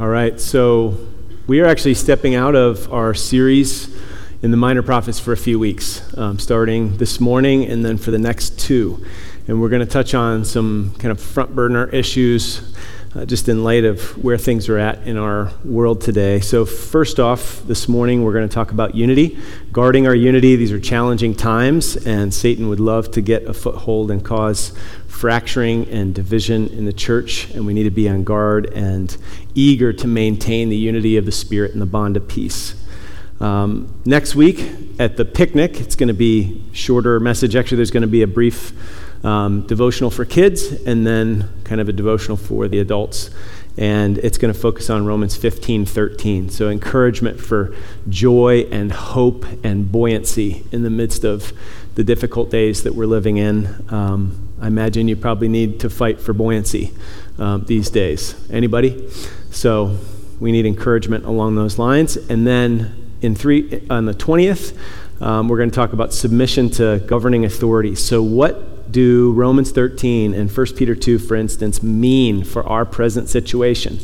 All right, so we are actually stepping out of our series in the Minor Prophets for a few weeks, um, starting this morning and then for the next two. And we're going to touch on some kind of front burner issues uh, just in light of where things are at in our world today. So, first off, this morning we're going to talk about unity, guarding our unity. These are challenging times, and Satan would love to get a foothold and cause fracturing and division in the church, and we need to be on guard and eager to maintain the unity of the Spirit and the bond of peace. Um, next week at the picnic, it's going to be shorter message. Actually, there's going to be a brief um, devotional for kids and then kind of a devotional for the adults. And it's going to focus on Romans 15 13. So, encouragement for joy and hope and buoyancy in the midst of the difficult days that we're living in. Um, I imagine you probably need to fight for buoyancy um, these days. Anybody? So, we need encouragement along those lines. And then in three, on the 20th, um, we're going to talk about submission to governing authority. So, what do Romans 13 and 1 Peter 2, for instance, mean for our present situation?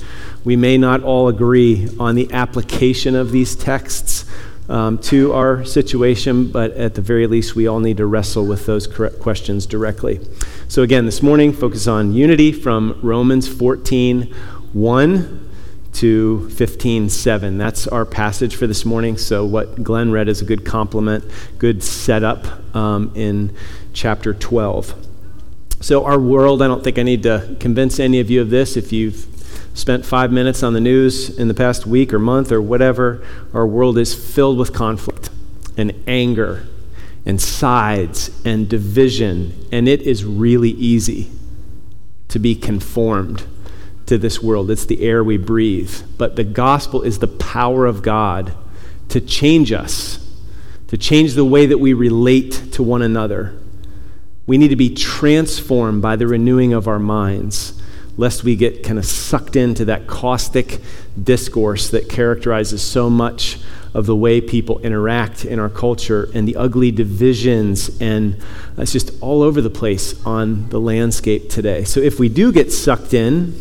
We may not all agree on the application of these texts um, to our situation, but at the very least, we all need to wrestle with those questions directly. So, again, this morning, focus on unity from Romans 14 1 to 15 7. That's our passage for this morning. So, what Glenn read is a good complement, good setup um, in chapter 12. So, our world, I don't think I need to convince any of you of this. If you've spent five minutes on the news in the past week or month or whatever, our world is filled with conflict and anger and sides and division. And it is really easy to be conformed to this world. It's the air we breathe. But the gospel is the power of God to change us, to change the way that we relate to one another we need to be transformed by the renewing of our minds, lest we get kind of sucked into that caustic discourse that characterizes so much of the way people interact in our culture and the ugly divisions, and uh, it's just all over the place on the landscape today. So, if we do get sucked in,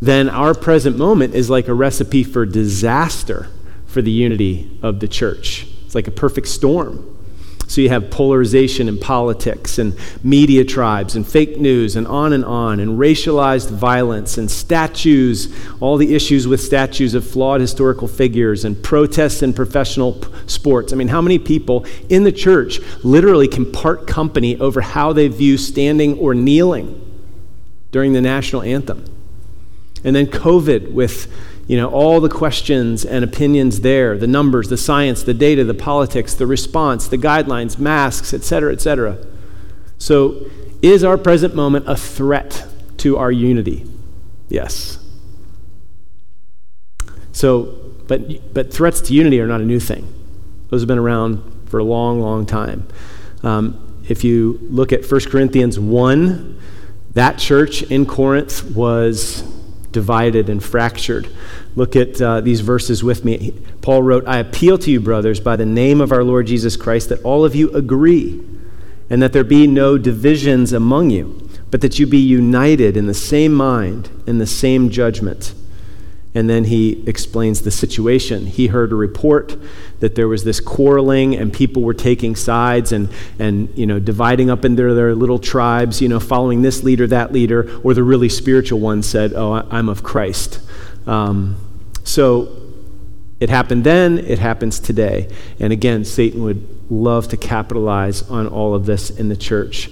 then our present moment is like a recipe for disaster for the unity of the church. It's like a perfect storm. So you have polarization in politics and media tribes and fake news and on and on and racialized violence and statues, all the issues with statues of flawed historical figures and protests in professional p- sports. I mean, how many people in the church literally can part company over how they view standing or kneeling during the national anthem? And then COVID with you know, all the questions and opinions there, the numbers, the science, the data, the politics, the response, the guidelines, masks, et cetera, et cetera. So, is our present moment a threat to our unity? Yes. So, but, but threats to unity are not a new thing. Those have been around for a long, long time. Um, if you look at 1 Corinthians 1, that church in Corinth was divided and fractured. Look at uh, these verses with me. Paul wrote, I appeal to you, brothers, by the name of our Lord Jesus Christ, that all of you agree, and that there be no divisions among you, but that you be united in the same mind and the same judgment. And then he explains the situation. He heard a report that there was this quarreling and people were taking sides and, and you know, dividing up into their little tribes, you know, following this leader, that leader, or the really spiritual one said, Oh, I'm of Christ. Um, so it happened then, it happens today. And again, Satan would love to capitalize on all of this in the church.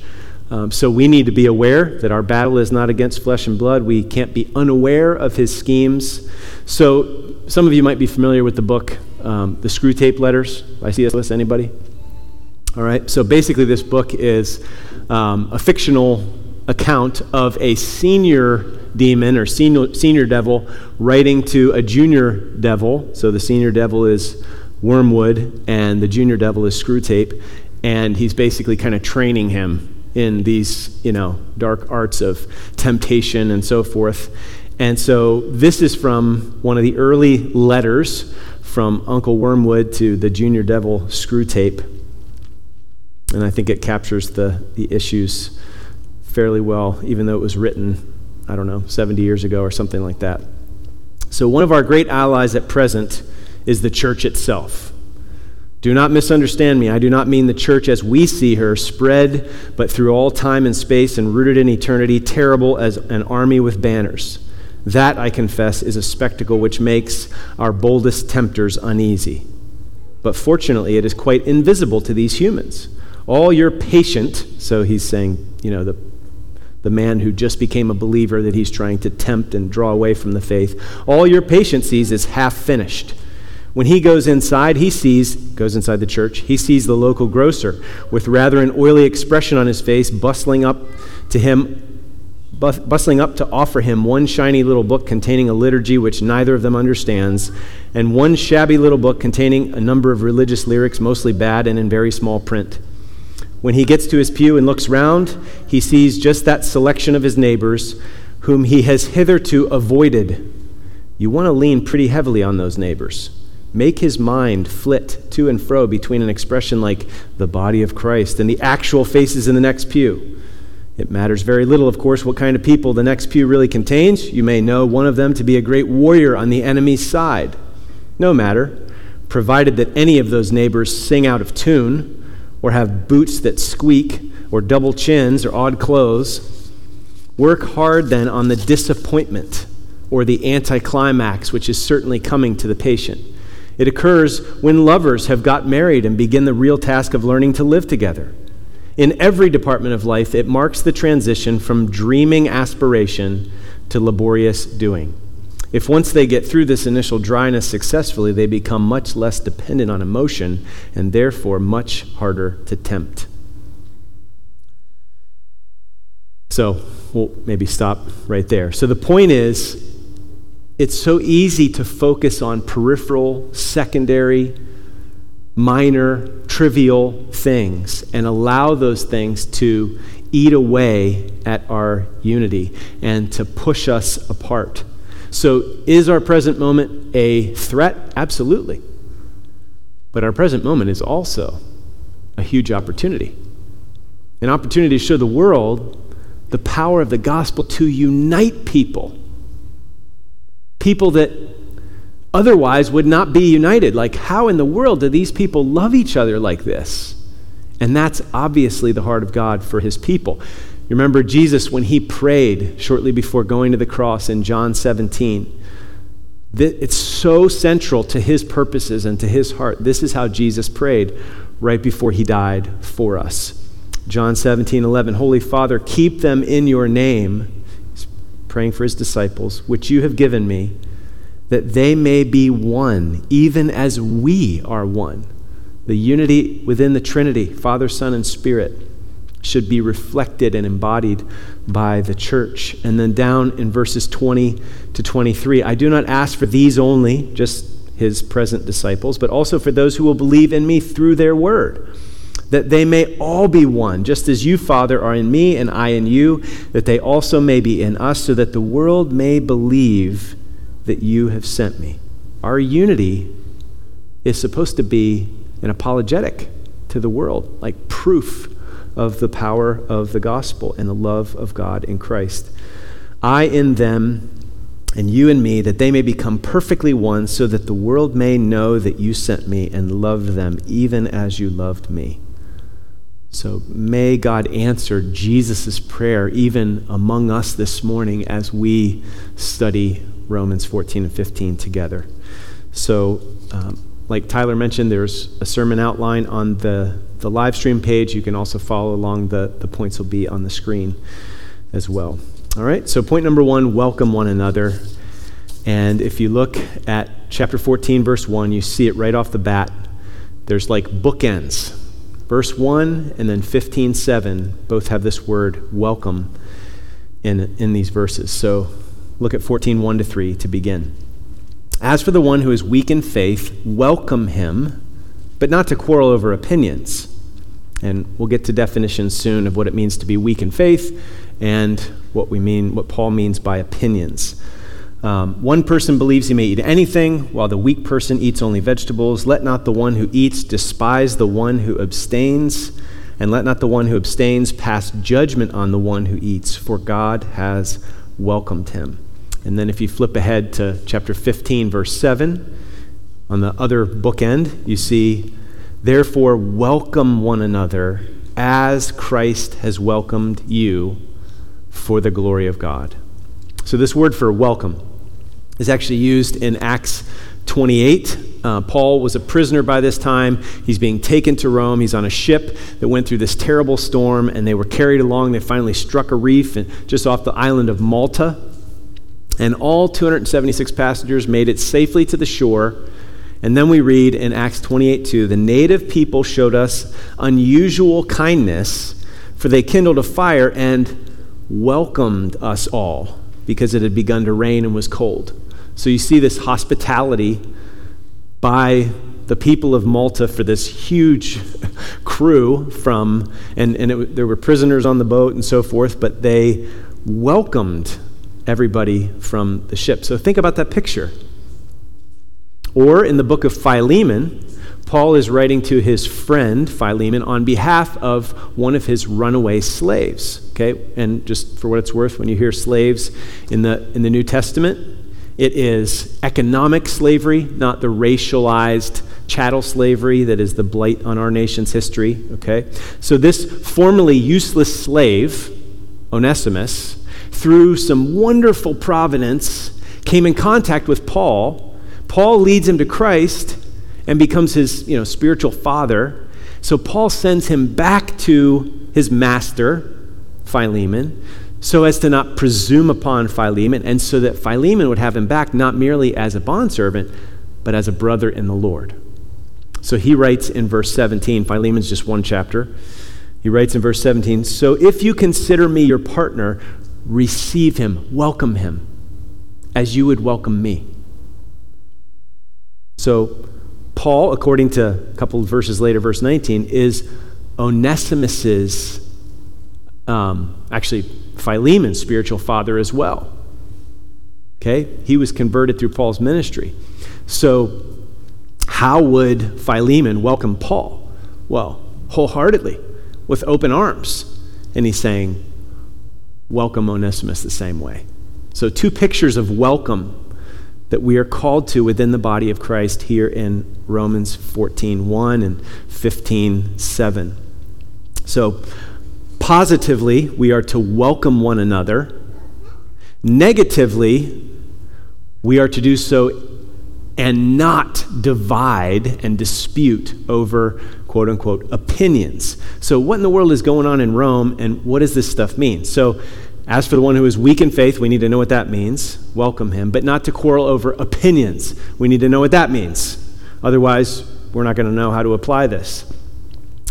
Um, so we need to be aware that our battle is not against flesh and blood. We can't be unaware of his schemes. So some of you might be familiar with the book, um, The Screwtape Letters by C.S. Lewis. Anybody? All right. So basically, this book is um, a fictional account of a senior demon or senior, senior devil writing to a junior devil. So the senior devil is Wormwood, and the junior devil is Screwtape. And he's basically kind of training him in these, you know, dark arts of temptation and so forth. And so this is from one of the early letters from Uncle Wormwood to the junior devil Screwtape. And I think it captures the, the issues fairly well, even though it was written, I don't know, 70 years ago or something like that. So, one of our great allies at present is the church itself. Do not misunderstand me. I do not mean the church as we see her, spread but through all time and space and rooted in eternity, terrible as an army with banners. That, I confess, is a spectacle which makes our boldest tempters uneasy. But fortunately, it is quite invisible to these humans. All your patient, so he's saying, you know, the, the man who just became a believer that he's trying to tempt and draw away from the faith, all your patient sees is half finished. When he goes inside, he sees, goes inside the church, he sees the local grocer with rather an oily expression on his face, bustling up to him bustling up to offer him one shiny little book containing a liturgy which neither of them understands, and one shabby little book containing a number of religious lyrics, mostly bad and in very small print. When he gets to his pew and looks round, he sees just that selection of his neighbors whom he has hitherto avoided. You want to lean pretty heavily on those neighbors. Make his mind flit to and fro between an expression like the body of Christ and the actual faces in the next pew. It matters very little, of course, what kind of people the next pew really contains. You may know one of them to be a great warrior on the enemy's side. No matter, provided that any of those neighbors sing out of tune, or have boots that squeak, or double chins, or odd clothes. Work hard then on the disappointment or the anticlimax, which is certainly coming to the patient. It occurs when lovers have got married and begin the real task of learning to live together. In every department of life, it marks the transition from dreaming aspiration to laborious doing. If once they get through this initial dryness successfully, they become much less dependent on emotion and therefore much harder to tempt. So we'll maybe stop right there. So the point is, it's so easy to focus on peripheral, secondary, minor, trivial things and allow those things to eat away at our unity and to push us apart. So, is our present moment a threat? Absolutely. But our present moment is also a huge opportunity an opportunity to show the world the power of the gospel to unite people. People that otherwise would not be united. Like, how in the world do these people love each other like this? And that's obviously the heart of God for his people. You remember Jesus when he prayed shortly before going to the cross in John 17. It's so central to his purposes and to his heart. This is how Jesus prayed right before he died for us. John 17, 11. Holy Father, keep them in your name. Praying for his disciples, which you have given me that they may be one, even as we are one. The unity within the Trinity, Father, Son, and Spirit, should be reflected and embodied by the church. And then down in verses 20 to 23, I do not ask for these only, just his present disciples, but also for those who will believe in me through their word that they may all be one, just as you, Father, are in me and I in you, that they also may be in us, so that the world may believe that you have sent me. Our unity is supposed to be an apologetic to the world, like proof of the power of the gospel and the love of God in Christ. I in them and you in me, that they may become perfectly one, so that the world may know that you sent me and loved them even as you loved me. So may God answer Jesus' prayer even among us this morning as we study Romans 14 and 15 together. So, um, like Tyler mentioned, there's a sermon outline on the, the live stream page. You can also follow along, the, the points will be on the screen as well. All right, so point number one welcome one another. And if you look at chapter 14, verse 1, you see it right off the bat. There's like bookends. Verse 1 and then 15, 7 both have this word welcome in, in these verses. So Look at 14, 1 to 3 to begin. As for the one who is weak in faith, welcome him, but not to quarrel over opinions. And we'll get to definitions soon of what it means to be weak in faith and what we mean, what Paul means by opinions. Um, one person believes he may eat anything, while the weak person eats only vegetables. Let not the one who eats despise the one who abstains, and let not the one who abstains pass judgment on the one who eats, for God has welcomed him. And then if you flip ahead to chapter 15, verse 7, on the other bookend, you see, Therefore, welcome one another as Christ has welcomed you for the glory of God. So, this word for welcome is actually used in Acts 28. Uh, Paul was a prisoner by this time. He's being taken to Rome. He's on a ship that went through this terrible storm, and they were carried along. They finally struck a reef and just off the island of Malta. And all 276 passengers made it safely to the shore. And then we read in Acts 28 2 the native people showed us unusual kindness, for they kindled a fire and welcomed us all because it had begun to rain and was cold. So you see this hospitality by the people of Malta for this huge crew from, and, and it, there were prisoners on the boat and so forth, but they welcomed everybody from the ship. So think about that picture. Or in the book of Philemon, Paul is writing to his friend Philemon on behalf of one of his runaway slaves. Okay, and just for what it's worth, when you hear slaves in the in the New Testament, it is economic slavery, not the racialized chattel slavery that is the blight on our nation's history. Okay? So, this formerly useless slave, Onesimus, through some wonderful providence, came in contact with Paul. Paul leads him to Christ and becomes his you know, spiritual father. So, Paul sends him back to his master, Philemon, so as to not presume upon Philemon, and so that Philemon would have him back not merely as a bondservant, but as a brother in the Lord. So he writes in verse 17, Philemon's just one chapter. He writes in verse 17, So if you consider me your partner, receive him, welcome him, as you would welcome me. So Paul, according to a couple of verses later, verse 19, is Onesimus's, um, actually, Philemon's spiritual father as well. Okay? He was converted through Paul's ministry. So, how would Philemon welcome Paul? Well, wholeheartedly, with open arms. And he's saying, Welcome Onesimus the same way. So, two pictures of welcome that we are called to within the body of Christ here in Romans 14 1 and 15 7. So, Positively, we are to welcome one another. Negatively, we are to do so and not divide and dispute over quote unquote opinions. So, what in the world is going on in Rome and what does this stuff mean? So, as for the one who is weak in faith, we need to know what that means. Welcome him, but not to quarrel over opinions. We need to know what that means. Otherwise, we're not going to know how to apply this.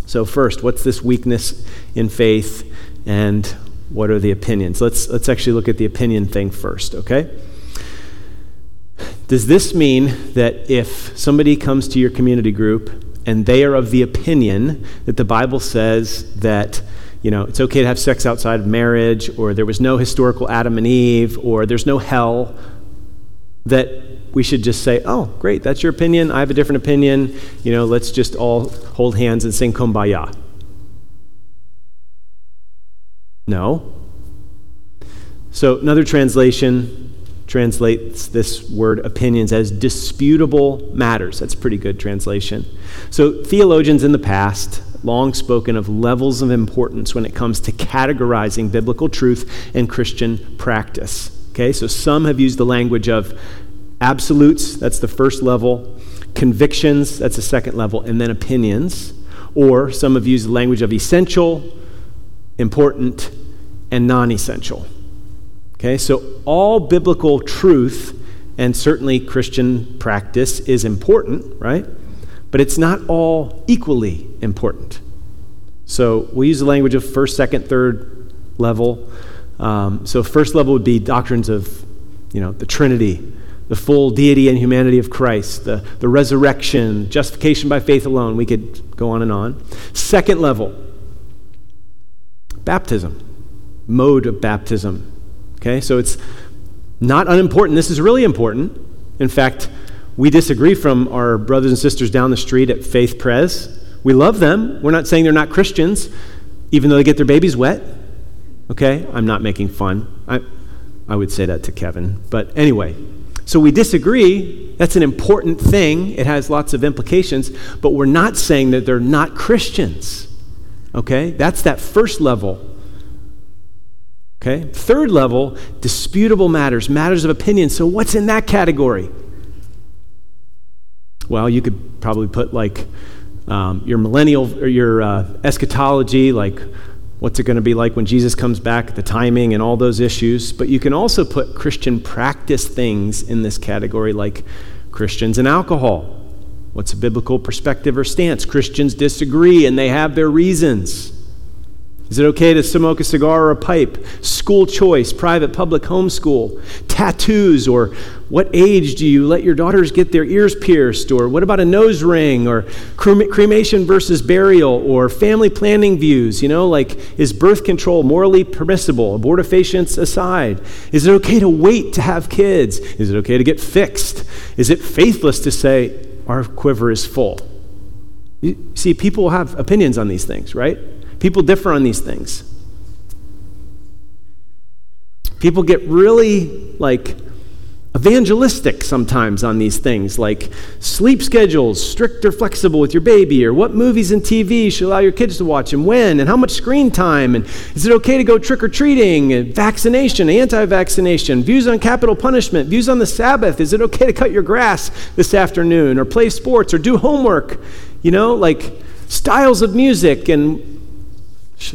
So, first, what's this weakness in faith, and what are the opinions? Let's, let's actually look at the opinion thing first, okay? Does this mean that if somebody comes to your community group and they are of the opinion that the Bible says that you know, it's okay to have sex outside of marriage, or there was no historical Adam and Eve, or there's no hell, that we should just say, oh, great, that's your opinion. I have a different opinion. You know, let's just all hold hands and sing kumbaya. No. So, another translation translates this word opinions as disputable matters. That's a pretty good translation. So, theologians in the past long spoken of levels of importance when it comes to categorizing biblical truth and Christian practice. Okay, so some have used the language of absolutes, that's the first level, convictions, that's the second level, and then opinions. Or some have used the language of essential, important, and non essential. Okay, so all biblical truth and certainly Christian practice is important, right? But it's not all equally important. So we use the language of first, second, third level. Um, so first level would be doctrines of, you know, the Trinity, the full deity and humanity of Christ, the, the resurrection, justification by faith alone. We could go on and on. Second level, baptism, mode of baptism. Okay, so it's not unimportant. This is really important. In fact, we disagree from our brothers and sisters down the street at Faith Pres. We love them. We're not saying they're not Christians, even though they get their babies wet. Okay, I'm not making fun. I, I would say that to Kevin. But anyway, so we disagree. That's an important thing. It has lots of implications, but we're not saying that they're not Christians. Okay? That's that first level. Okay? Third level, disputable matters, matters of opinion. So what's in that category? Well, you could probably put like um, your millennial or your uh, eschatology, like what's it going to be like when Jesus comes back, the timing, and all those issues. But you can also put Christian practice things in this category, like Christians and alcohol. What's a biblical perspective or stance? Christians disagree and they have their reasons. Is it okay to smoke a cigar or a pipe? School choice, private, public, homeschool, tattoos, or what age do you let your daughters get their ears pierced? Or what about a nose ring? Or cremation versus burial? Or family planning views? You know, like is birth control morally permissible? Abortifacients aside. Is it okay to wait to have kids? Is it okay to get fixed? Is it faithless to say, our quiver is full? You see, people have opinions on these things, right? People differ on these things. People get really like evangelistic sometimes on these things, like sleep schedules, strict or flexible with your baby, or what movies and TV should allow your kids to watch and when, and how much screen time, and is it okay to go trick or treating, and vaccination, anti vaccination, views on capital punishment, views on the Sabbath, is it okay to cut your grass this afternoon, or play sports, or do homework, you know, like styles of music and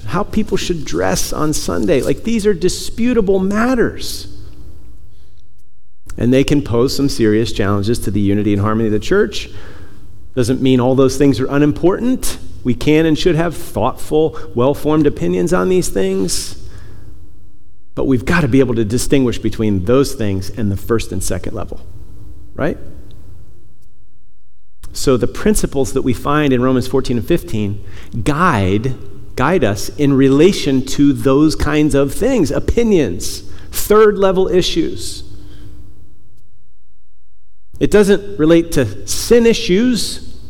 how people should dress on Sunday. Like these are disputable matters. And they can pose some serious challenges to the unity and harmony of the church. Doesn't mean all those things are unimportant. We can and should have thoughtful, well formed opinions on these things. But we've got to be able to distinguish between those things and the first and second level, right? So the principles that we find in Romans 14 and 15 guide guide us in relation to those kinds of things, opinions, third level issues. It doesn't relate to sin issues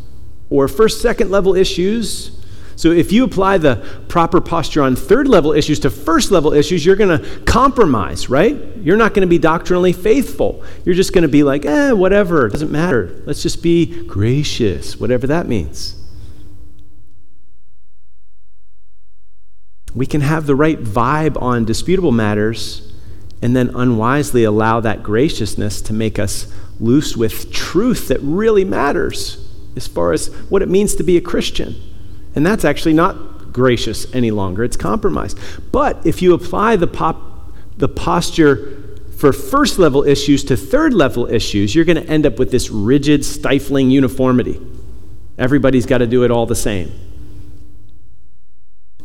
or first, second level issues. So if you apply the proper posture on third level issues to first level issues, you're going to compromise, right? You're not going to be doctrinally faithful. You're just going to be like, eh, whatever, it doesn't matter. Let's just be gracious, whatever that means. We can have the right vibe on disputable matters and then unwisely allow that graciousness to make us loose with truth that really matters as far as what it means to be a Christian. And that's actually not gracious any longer, it's compromise. But if you apply the, pop, the posture for first level issues to third level issues, you're going to end up with this rigid, stifling uniformity. Everybody's got to do it all the same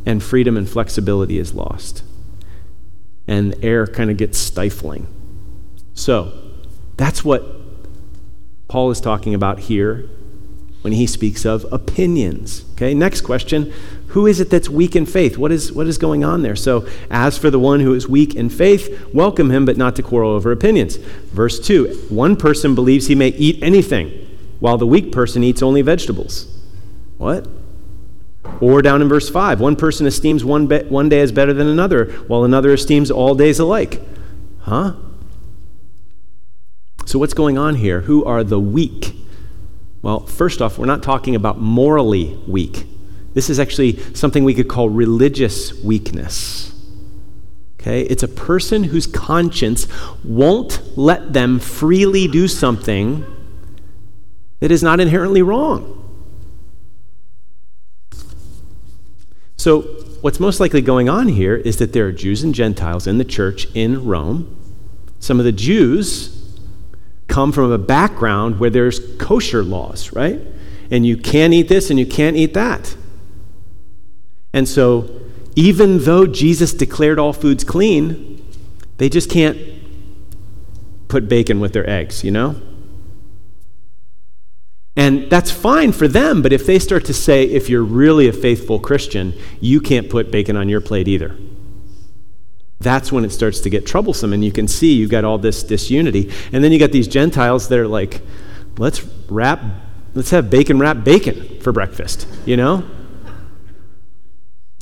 and freedom and flexibility is lost. And air kind of gets stifling. So, that's what Paul is talking about here when he speaks of opinions. Okay, next question Who is it that's weak in faith? What is, what is going on there? So, as for the one who is weak in faith, welcome him, but not to quarrel over opinions. Verse 2 One person believes he may eat anything, while the weak person eats only vegetables. What? Or down in verse 5, one person esteems one, be- one day as better than another, while another esteems all days alike. Huh? So, what's going on here? Who are the weak? Well, first off, we're not talking about morally weak. This is actually something we could call religious weakness. Okay? It's a person whose conscience won't let them freely do something that is not inherently wrong. So, what's most likely going on here is that there are Jews and Gentiles in the church in Rome. Some of the Jews come from a background where there's kosher laws, right? And you can't eat this and you can't eat that. And so, even though Jesus declared all foods clean, they just can't put bacon with their eggs, you know? And that's fine for them, but if they start to say, if you're really a faithful Christian, you can't put bacon on your plate either, that's when it starts to get troublesome. And you can see you've got all this disunity. And then you got these Gentiles that are like, let's wrap, let's have bacon wrap bacon for breakfast, you know?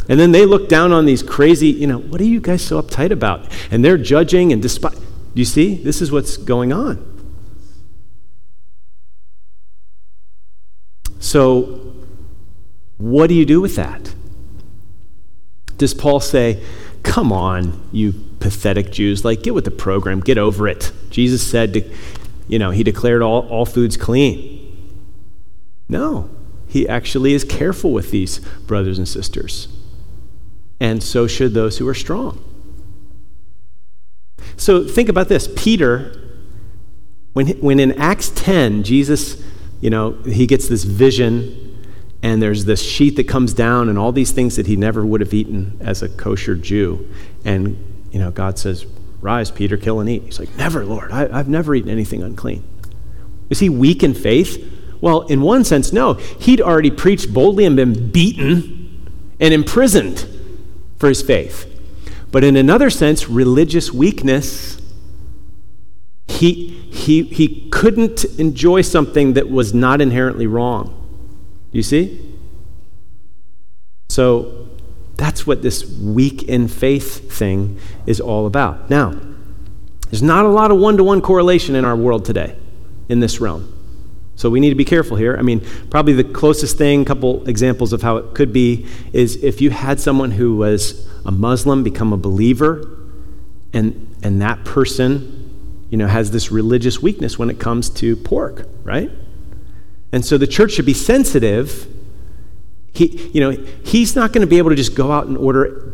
And then they look down on these crazy, you know, what are you guys so uptight about? And they're judging and despite. You see? This is what's going on. So, what do you do with that? Does Paul say, Come on, you pathetic Jews, like get with the program, get over it? Jesus said, to, you know, he declared all, all foods clean. No, he actually is careful with these brothers and sisters. And so should those who are strong. So think about this Peter, when, when in Acts 10, Jesus, you know, he gets this vision and there's this sheet that comes down and all these things that he never would have eaten as a kosher Jew. And, you know, God says, Rise, Peter, kill and eat. He's like, Never, Lord. I, have never eaten anything unclean. Is he weak in faith? Well, in one sense, no. He'd already preached boldly and been beaten and imprisoned for his faith. But in another sense, religious weakness, he, he, he couldn't enjoy something that was not inherently wrong. You see? So that's what this weak in faith thing is all about. Now, there's not a lot of one to one correlation in our world today in this realm. So we need to be careful here. I mean, probably the closest thing, a couple examples of how it could be, is if you had someone who was a Muslim become a believer, and, and that person, you know, has this religious weakness when it comes to pork, right? And so the church should be sensitive. He, you know, he's not going to be able to just go out and order,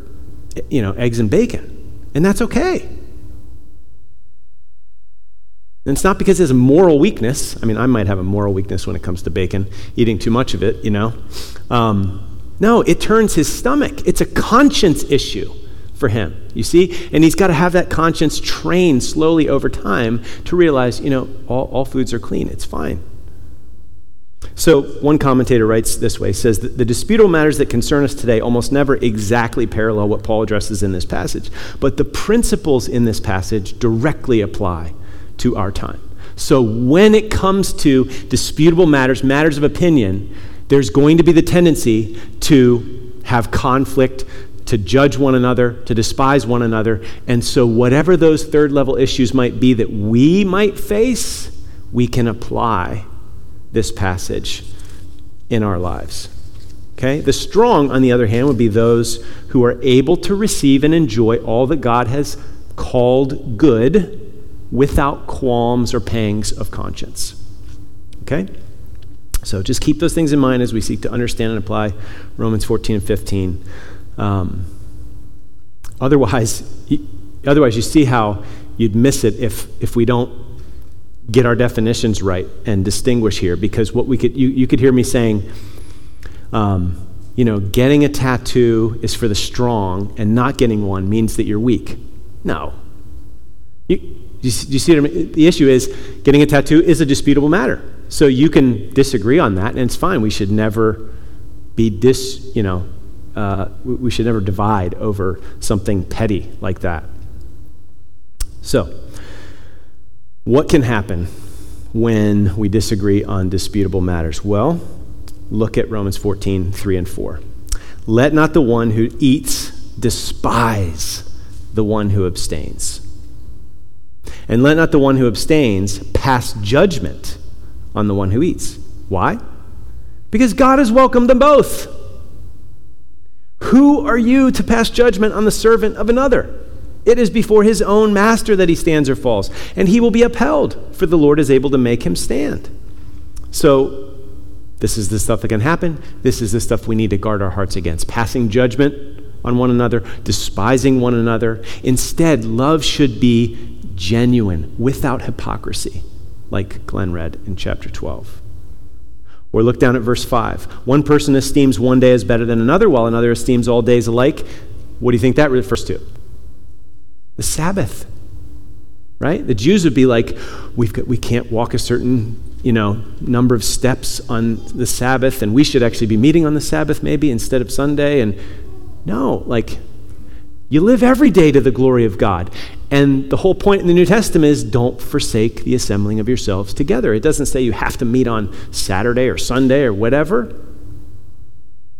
you know, eggs and bacon. And that's okay. And it's not because there's a moral weakness. I mean, I might have a moral weakness when it comes to bacon, eating too much of it, you know. Um, no, it turns his stomach. It's a conscience issue for him, you see? And he's got to have that conscience trained slowly over time to realize, you know, all, all foods are clean. It's fine. So, one commentator writes this way says that the disputable matters that concern us today almost never exactly parallel what Paul addresses in this passage, but the principles in this passage directly apply to our time. So when it comes to disputable matters, matters of opinion, there's going to be the tendency to have conflict, to judge one another, to despise one another. And so, whatever those third level issues might be that we might face, we can apply this passage in our lives. Okay? The strong, on the other hand, would be those who are able to receive and enjoy all that God has called good without qualms or pangs of conscience. Okay? So just keep those things in mind as we seek to understand and apply Romans 14 and 15. Um, otherwise, otherwise, you see how you'd miss it if, if we don't get our definitions right and distinguish here. Because what we could, you, you could hear me saying, um, you know, getting a tattoo is for the strong, and not getting one means that you're weak. No. You, you see what I mean? The issue is getting a tattoo is a disputable matter. So you can disagree on that, and it's fine. We should never be dis, you know, uh, we should never divide over something petty like that. So, what can happen when we disagree on disputable matters? Well, look at Romans 14, 3 and 4. Let not the one who eats despise the one who abstains. And let not the one who abstains pass judgment on the one who eats. Why? Because God has welcomed them both. Who are you to pass judgment on the servant of another? It is before his own master that he stands or falls, and he will be upheld, for the Lord is able to make him stand. So, this is the stuff that can happen. This is the stuff we need to guard our hearts against. Passing judgment on one another, despising one another. Instead, love should be genuine, without hypocrisy, like Glenn read in chapter 12. Or look down at verse 5. One person esteems one day as better than another, while another esteems all days alike. What do you think that refers to? The Sabbath. Right? The Jews would be like, We've got, we can't walk a certain you know, number of steps on the Sabbath, and we should actually be meeting on the Sabbath maybe instead of Sunday. And no, like, you live every day to the glory of God. And the whole point in the New Testament is don't forsake the assembling of yourselves together. It doesn't say you have to meet on Saturday or Sunday or whatever.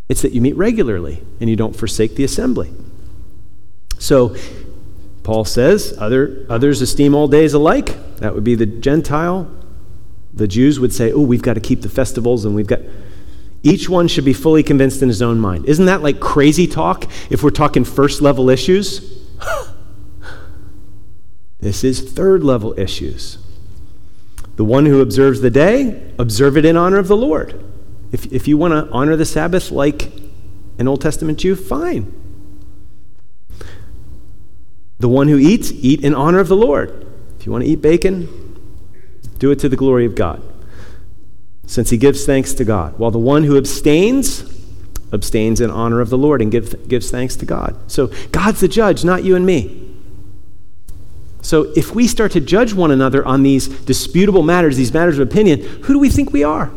It's that you meet regularly and you don't forsake the assembly. So, Paul says, Other, others esteem all days alike. That would be the Gentile. The Jews would say, oh, we've got to keep the festivals and we've got. Each one should be fully convinced in his own mind. Isn't that like crazy talk if we're talking first level issues? this is third level issues. The one who observes the day, observe it in honor of the Lord. If, if you want to honor the Sabbath like an Old Testament Jew, fine. The one who eats, eat in honor of the Lord. If you want to eat bacon, do it to the glory of God, since he gives thanks to God. While the one who abstains, abstains in honor of the Lord and give, gives thanks to God. So God's the judge, not you and me. So if we start to judge one another on these disputable matters, these matters of opinion, who do we think we are?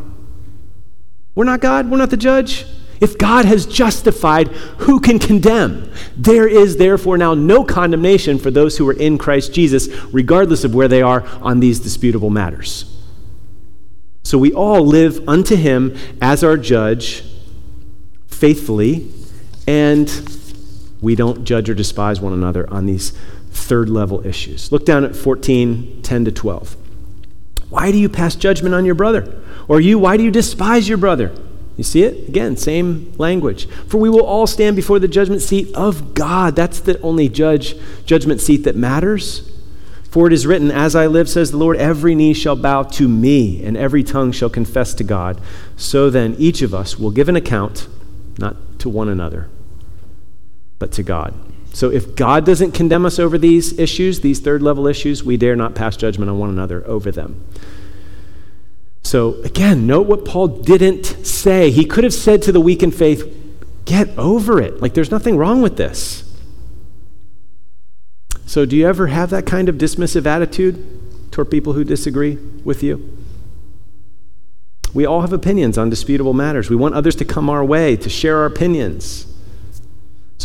We're not God, we're not the judge. If God has justified, who can condemn? There is therefore now no condemnation for those who are in Christ Jesus, regardless of where they are on these disputable matters. So we all live unto him as our judge faithfully, and we don't judge or despise one another on these third level issues. Look down at 14, 10 to 12. Why do you pass judgment on your brother? Or you, why do you despise your brother? You see it? Again, same language. For we will all stand before the judgment seat of God. That's the only judge judgment seat that matters. For it is written, As I live, says the Lord, every knee shall bow to me, and every tongue shall confess to God. So then, each of us will give an account, not to one another, but to God. So if God doesn't condemn us over these issues, these third level issues, we dare not pass judgment on one another over them. So again, note what Paul didn't say. He could have said to the weak in faith, Get over it. Like there's nothing wrong with this. So, do you ever have that kind of dismissive attitude toward people who disagree with you? We all have opinions on disputable matters. We want others to come our way, to share our opinions.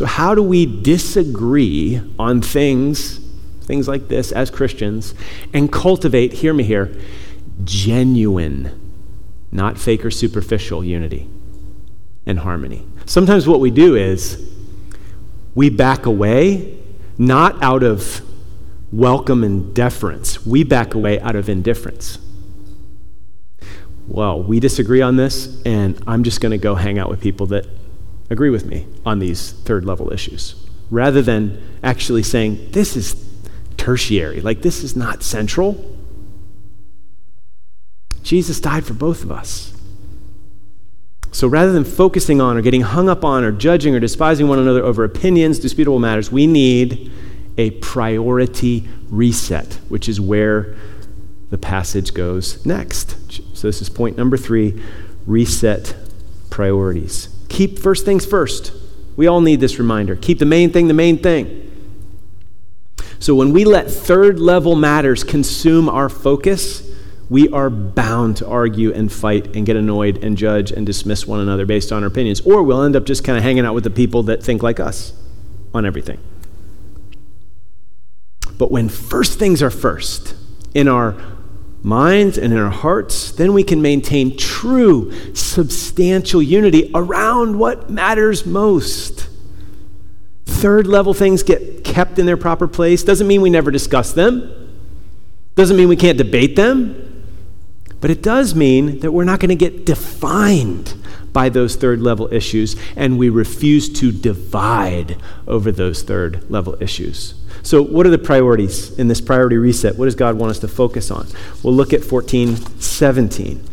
So, how do we disagree on things, things like this, as Christians, and cultivate, hear me here, genuine, not fake or superficial unity and harmony. Sometimes what we do is we back away, not out of welcome and deference, we back away out of indifference. Well, we disagree on this, and I'm just going to go hang out with people that agree with me on these third level issues, rather than actually saying, this is tertiary, like this is not central. Jesus died for both of us. So rather than focusing on or getting hung up on or judging or despising one another over opinions, disputable matters, we need a priority reset, which is where the passage goes next. So this is point number three reset priorities. Keep first things first. We all need this reminder. Keep the main thing the main thing. So when we let third level matters consume our focus, we are bound to argue and fight and get annoyed and judge and dismiss one another based on our opinions. Or we'll end up just kind of hanging out with the people that think like us on everything. But when first things are first in our minds and in our hearts, then we can maintain true, substantial unity around what matters most. Third level things get kept in their proper place. Doesn't mean we never discuss them, doesn't mean we can't debate them. But it does mean that we're not going to get defined by those third level issues, and we refuse to divide over those third level issues. So, what are the priorities in this priority reset? What does God want us to focus on? We'll look at 14, 17.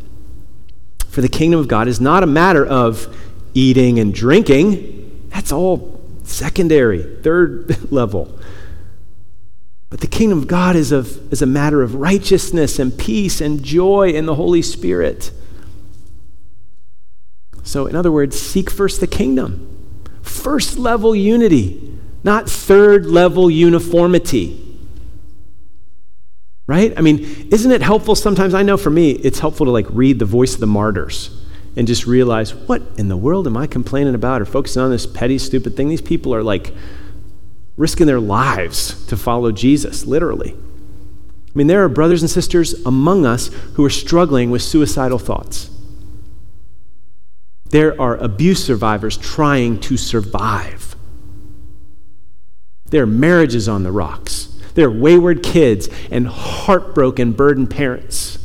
For the kingdom of God is not a matter of eating and drinking, that's all secondary, third level. But the kingdom of God is, of, is a matter of righteousness and peace and joy in the Holy Spirit. So, in other words, seek first the kingdom. First level unity, not third level uniformity. Right? I mean, isn't it helpful sometimes? I know for me, it's helpful to like read the voice of the martyrs and just realize what in the world am I complaining about or focusing on this petty, stupid thing? These people are like risking their lives to follow Jesus, literally. I mean, there are brothers and sisters among us who are struggling with suicidal thoughts. There are abuse survivors trying to survive. There are marriages on the rocks. There are wayward kids and heartbroken, burdened parents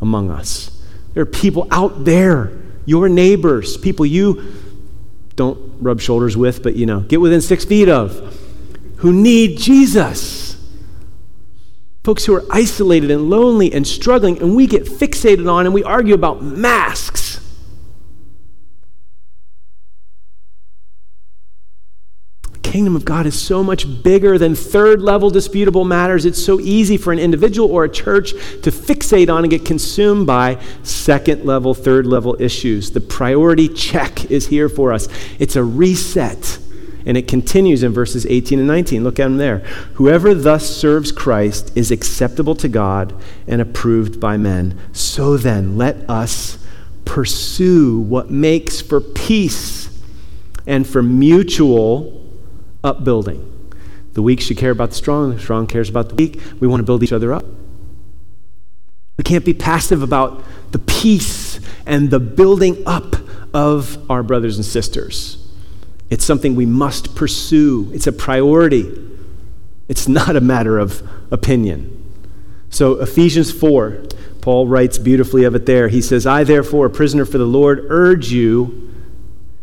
among us. There are people out there, your neighbors, people you don't rub shoulders with, but you know, get within six feet of, who need Jesus. Folks who are isolated and lonely and struggling, and we get fixated on and we argue about masks. Kingdom of God is so much bigger than third level disputable matters. It's so easy for an individual or a church to fixate on and get consumed by second level, third level issues. The priority check is here for us. It's a reset. And it continues in verses 18 and 19. Look at them there. Whoever thus serves Christ is acceptable to God and approved by men. So then, let us pursue what makes for peace and for mutual upbuilding. The weak should care about the strong, the strong cares about the weak. We want to build each other up. We can't be passive about the peace and the building up of our brothers and sisters. It's something we must pursue, it's a priority. It's not a matter of opinion. So, Ephesians 4, Paul writes beautifully of it there. He says, I, therefore, a prisoner for the Lord, urge you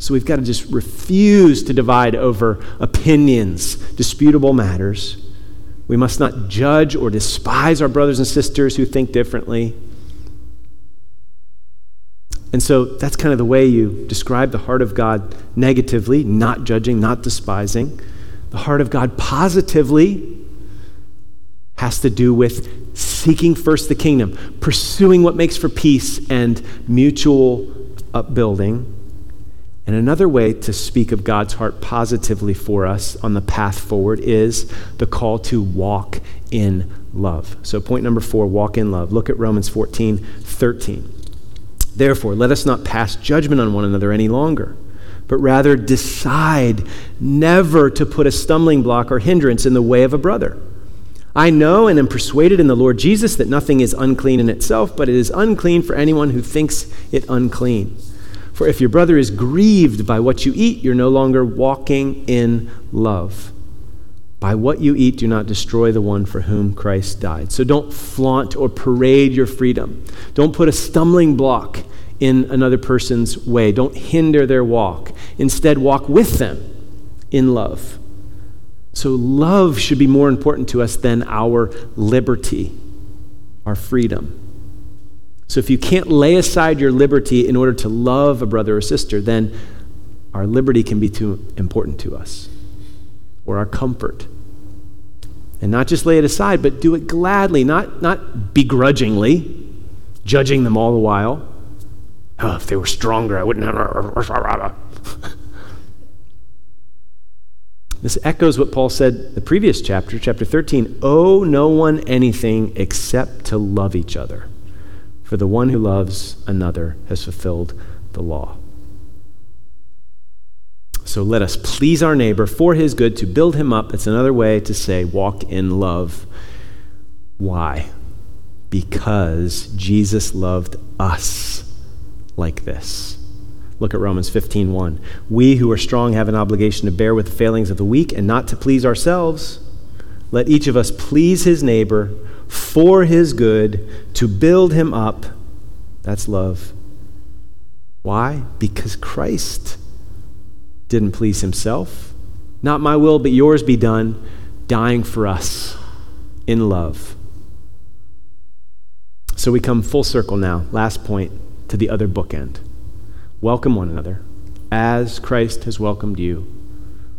So we've got to just refuse to divide over opinions, disputable matters. We must not judge or despise our brothers and sisters who think differently. And so that's kind of the way you describe the heart of God negatively, not judging, not despising. The heart of God positively has to do with seeking first the kingdom, pursuing what makes for peace and mutual upbuilding. And another way to speak of God's heart positively for us on the path forward is the call to walk in love. So, point number four walk in love. Look at Romans 14 13. Therefore, let us not pass judgment on one another any longer, but rather decide never to put a stumbling block or hindrance in the way of a brother. I know and am persuaded in the Lord Jesus that nothing is unclean in itself, but it is unclean for anyone who thinks it unclean. For if your brother is grieved by what you eat, you're no longer walking in love. By what you eat, do not destroy the one for whom Christ died. So don't flaunt or parade your freedom. Don't put a stumbling block in another person's way. Don't hinder their walk. Instead, walk with them in love. So, love should be more important to us than our liberty, our freedom. So if you can't lay aside your liberty in order to love a brother or sister, then our liberty can be too important to us, or our comfort. And not just lay it aside, but do it gladly, not, not begrudgingly, judging them all the while. Oh, if they were stronger, I wouldn't have. this echoes what Paul said the previous chapter, chapter 13. Owe no one anything except to love each other. For the one who loves another has fulfilled the law. So let us please our neighbor for his good to build him up. It's another way to say walk in love. Why? Because Jesus loved us like this. Look at Romans 15:1. We who are strong have an obligation to bear with the failings of the weak and not to please ourselves. Let each of us please his neighbor for his good, to build him up. That's love. Why? Because Christ didn't please himself. Not my will, but yours be done, dying for us in love. So we come full circle now, last point, to the other bookend. Welcome one another as Christ has welcomed you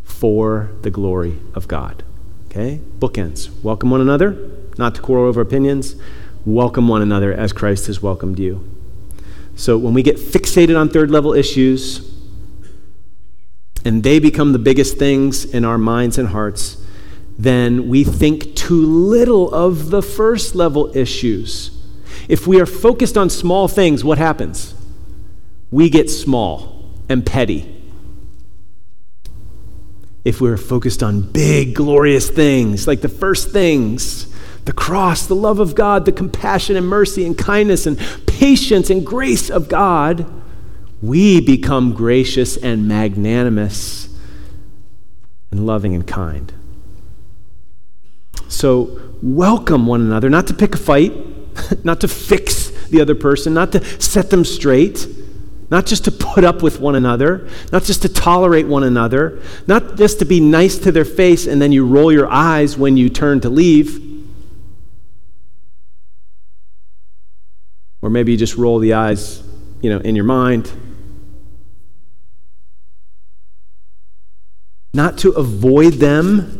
for the glory of God. Okay? Bookends. Welcome one another not to quarrel over opinions. Welcome one another as Christ has welcomed you. So when we get fixated on third level issues, and they become the biggest things in our minds and hearts, then we think too little of the first level issues. If we are focused on small things, what happens? We get small and petty. If we're focused on big, glorious things, like the first things, the cross, the love of God, the compassion and mercy and kindness and patience and grace of God, we become gracious and magnanimous and loving and kind. So, welcome one another, not to pick a fight, not to fix the other person, not to set them straight, not just to put up with one another, not just to tolerate one another, not just to be nice to their face and then you roll your eyes when you turn to leave. Or maybe you just roll the eyes, you know, in your mind. Not to avoid them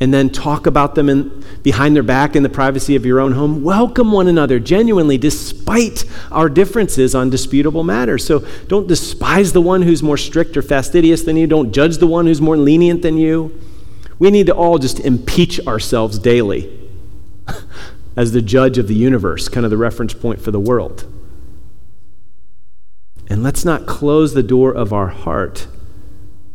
and then talk about them in, behind their back in the privacy of your own home. Welcome one another genuinely, despite our differences on disputable matters. So don't despise the one who's more strict or fastidious than you. Don't judge the one who's more lenient than you. We need to all just impeach ourselves daily as the judge of the universe, kind of the reference point for the world. And let's not close the door of our heart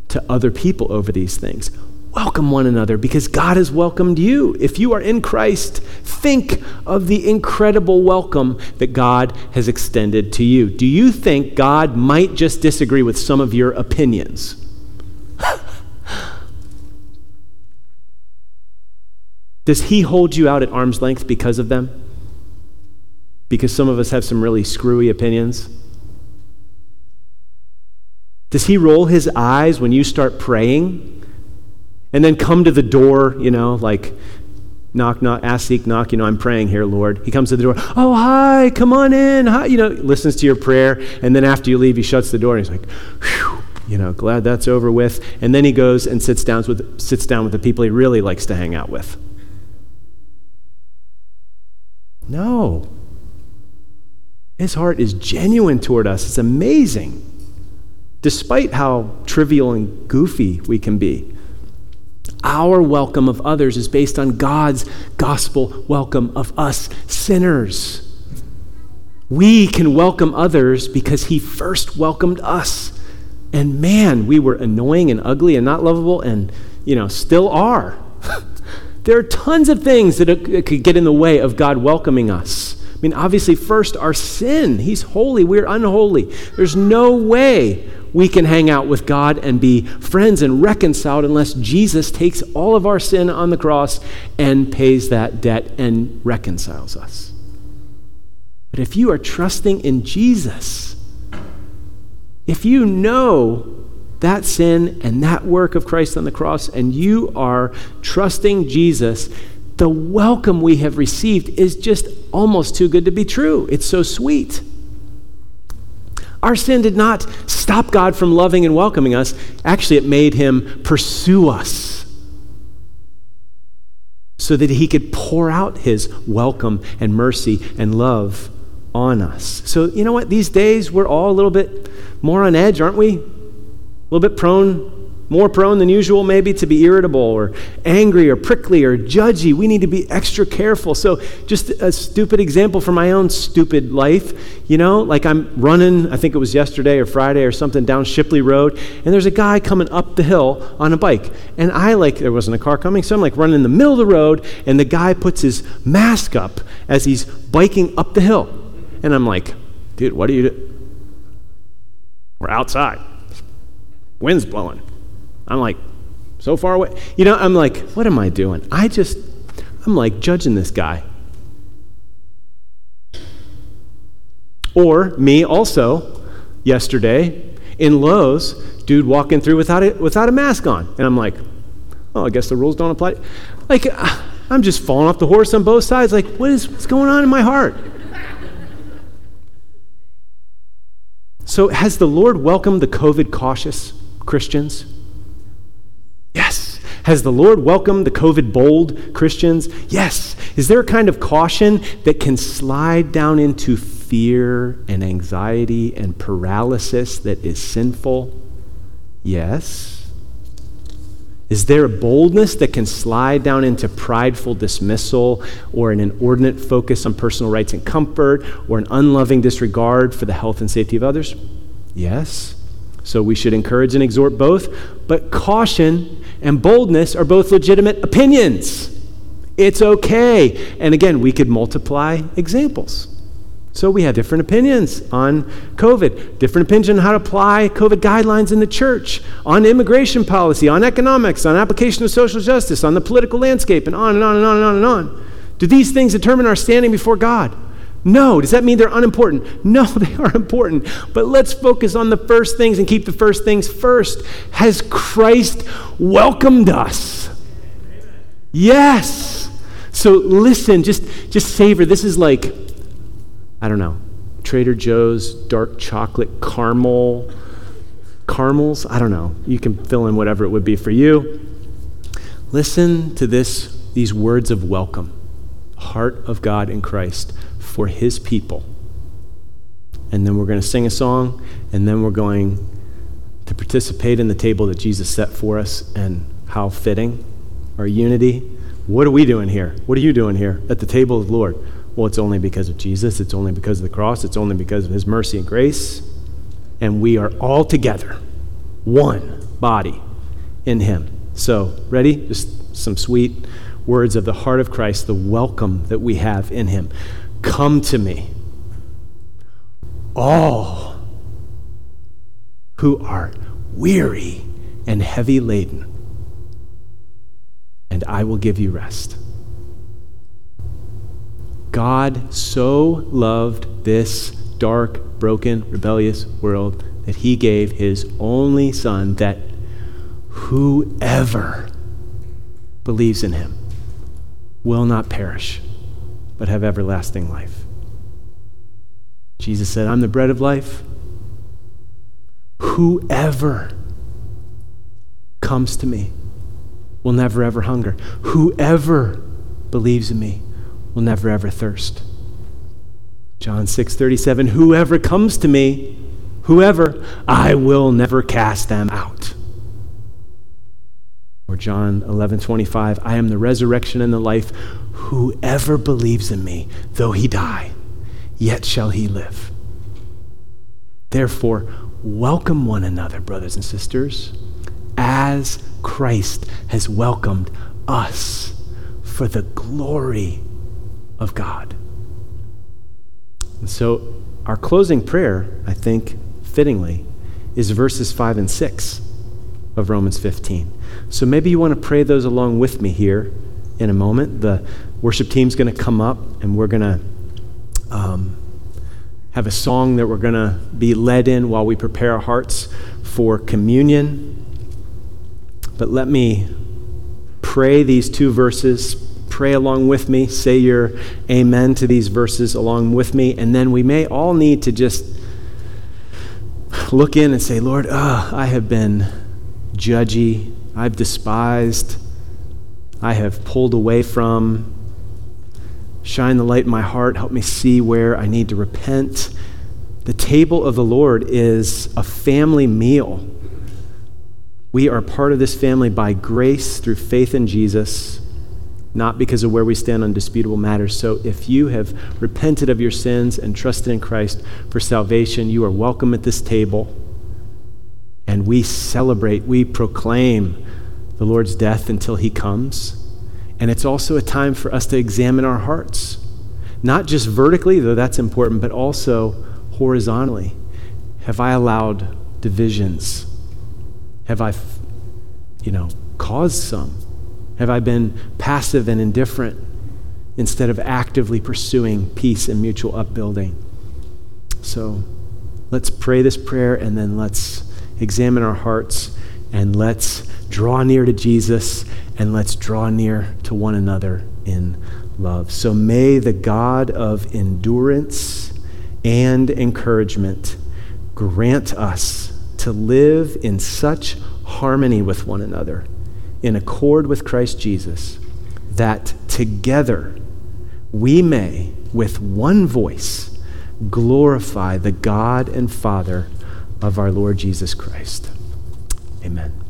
to other people over these things. Welcome one another because God has welcomed you. If you are in Christ, think of the incredible welcome that God has extended to you. Do you think God might just disagree with some of your opinions? Does He hold you out at arm's length because of them? Because some of us have some really screwy opinions? Does He roll His eyes when you start praying? and then come to the door, you know, like knock, knock, ask, seek, knock, you know, I'm praying here, Lord. He comes to the door, oh, hi, come on in, hi, you know, listens to your prayer, and then after you leave, he shuts the door, and he's like, whew, you know, glad that's over with. And then he goes and sits down with, sits down with the people he really likes to hang out with. No. His heart is genuine toward us. It's amazing, despite how trivial and goofy we can be. Our welcome of others is based on God's gospel welcome of us sinners. We can welcome others because He first welcomed us. And man, we were annoying and ugly and not lovable and, you know, still are. there are tons of things that could get in the way of God welcoming us. I mean, obviously, first, our sin. He's holy, we're unholy. There's no way we can hang out with God and be friends and reconciled unless Jesus takes all of our sin on the cross and pays that debt and reconciles us. But if you are trusting in Jesus, if you know that sin and that work of Christ on the cross, and you are trusting Jesus, the welcome we have received is just almost too good to be true. It's so sweet. Our sin did not stop God from loving and welcoming us. Actually, it made him pursue us so that he could pour out his welcome and mercy and love on us. So, you know what? These days, we're all a little bit more on edge, aren't we? Little bit prone more prone than usual, maybe, to be irritable or angry or prickly or judgy. We need to be extra careful. So, just a stupid example from my own stupid life, you know, like I'm running, I think it was yesterday or Friday or something, down Shipley Road, and there's a guy coming up the hill on a bike. And I, like, there wasn't a car coming, so I'm like running in the middle of the road, and the guy puts his mask up as he's biking up the hill. And I'm like, dude, what are you doing? We're outside. Wind's blowing. I'm like, so far away. You know, I'm like, what am I doing? I just, I'm like judging this guy. Or me also, yesterday in Lowe's, dude walking through without, it, without a mask on. And I'm like, oh, I guess the rules don't apply. Like, I'm just falling off the horse on both sides. Like, what is, what's going on in my heart? So, has the Lord welcomed the COVID cautious Christians? Yes. Has the Lord welcomed the COVID bold Christians? Yes. Is there a kind of caution that can slide down into fear and anxiety and paralysis that is sinful? Yes. Is there a boldness that can slide down into prideful dismissal or an inordinate focus on personal rights and comfort or an unloving disregard for the health and safety of others? Yes. So we should encourage and exhort both, but caution and boldness are both legitimate opinions. It's okay. And again, we could multiply examples. So we have different opinions on COVID, different opinions on how to apply COVID guidelines in the church, on immigration policy, on economics, on application of social justice, on the political landscape, and on and on and on and on and on. Do these things determine our standing before God? No. Does that mean they're unimportant? No, they are important. But let's focus on the first things and keep the first things first. Has Christ welcomed us? Yes. So listen, just just savor. This is like I don't know, Trader Joe's dark chocolate caramel caramels. I don't know. You can fill in whatever it would be for you. Listen to this these words of welcome. Heart of God in Christ for his people. And then we're going to sing a song, and then we're going to participate in the table that Jesus set for us, and how fitting our unity. What are we doing here? What are you doing here at the table of the Lord? Well, it's only because of Jesus, it's only because of the cross, it's only because of his mercy and grace. And we are all together, one body in him. So, ready? Just some sweet words of the heart of Christ, the welcome that we have in him. Come to me, all who are weary and heavy laden, and I will give you rest. God so loved this dark, broken, rebellious world that he gave his only Son that whoever believes in him will not perish but have everlasting life. Jesus said, I'm the bread of life. Whoever comes to me will never ever hunger. Whoever believes in me will never ever thirst. John 6:37 Whoever comes to me, whoever, I will never cast them out. Or John 11:25 I am the resurrection and the life. Whoever believes in me, though he die, yet shall he live. Therefore, welcome one another, brothers and sisters, as Christ has welcomed us for the glory of God. And so, our closing prayer, I think, fittingly, is verses 5 and 6 of Romans 15. So maybe you want to pray those along with me here in a moment. The worship team's going to come up and we're going to um, have a song that we're going to be led in while we prepare our hearts for communion. But let me pray these two verses. Pray along with me. Say your amen to these verses along with me. And then we may all need to just look in and say, Lord, oh, I have been judgy. I've despised. I have pulled away from. Shine the light in my heart. Help me see where I need to repent. The table of the Lord is a family meal. We are part of this family by grace through faith in Jesus, not because of where we stand on disputable matters. So if you have repented of your sins and trusted in Christ for salvation, you are welcome at this table. And we celebrate, we proclaim the Lord's death until he comes. And it's also a time for us to examine our hearts, not just vertically, though that's important, but also horizontally. Have I allowed divisions? Have I, you know, caused some? Have I been passive and indifferent instead of actively pursuing peace and mutual upbuilding? So let's pray this prayer and then let's examine our hearts and let's draw near to Jesus and let's draw near to one another in love. So may the God of endurance and encouragement grant us to live in such harmony with one another, in accord with Christ Jesus, that together we may, with one voice, glorify the God and Father of our Lord Jesus Christ. Amen.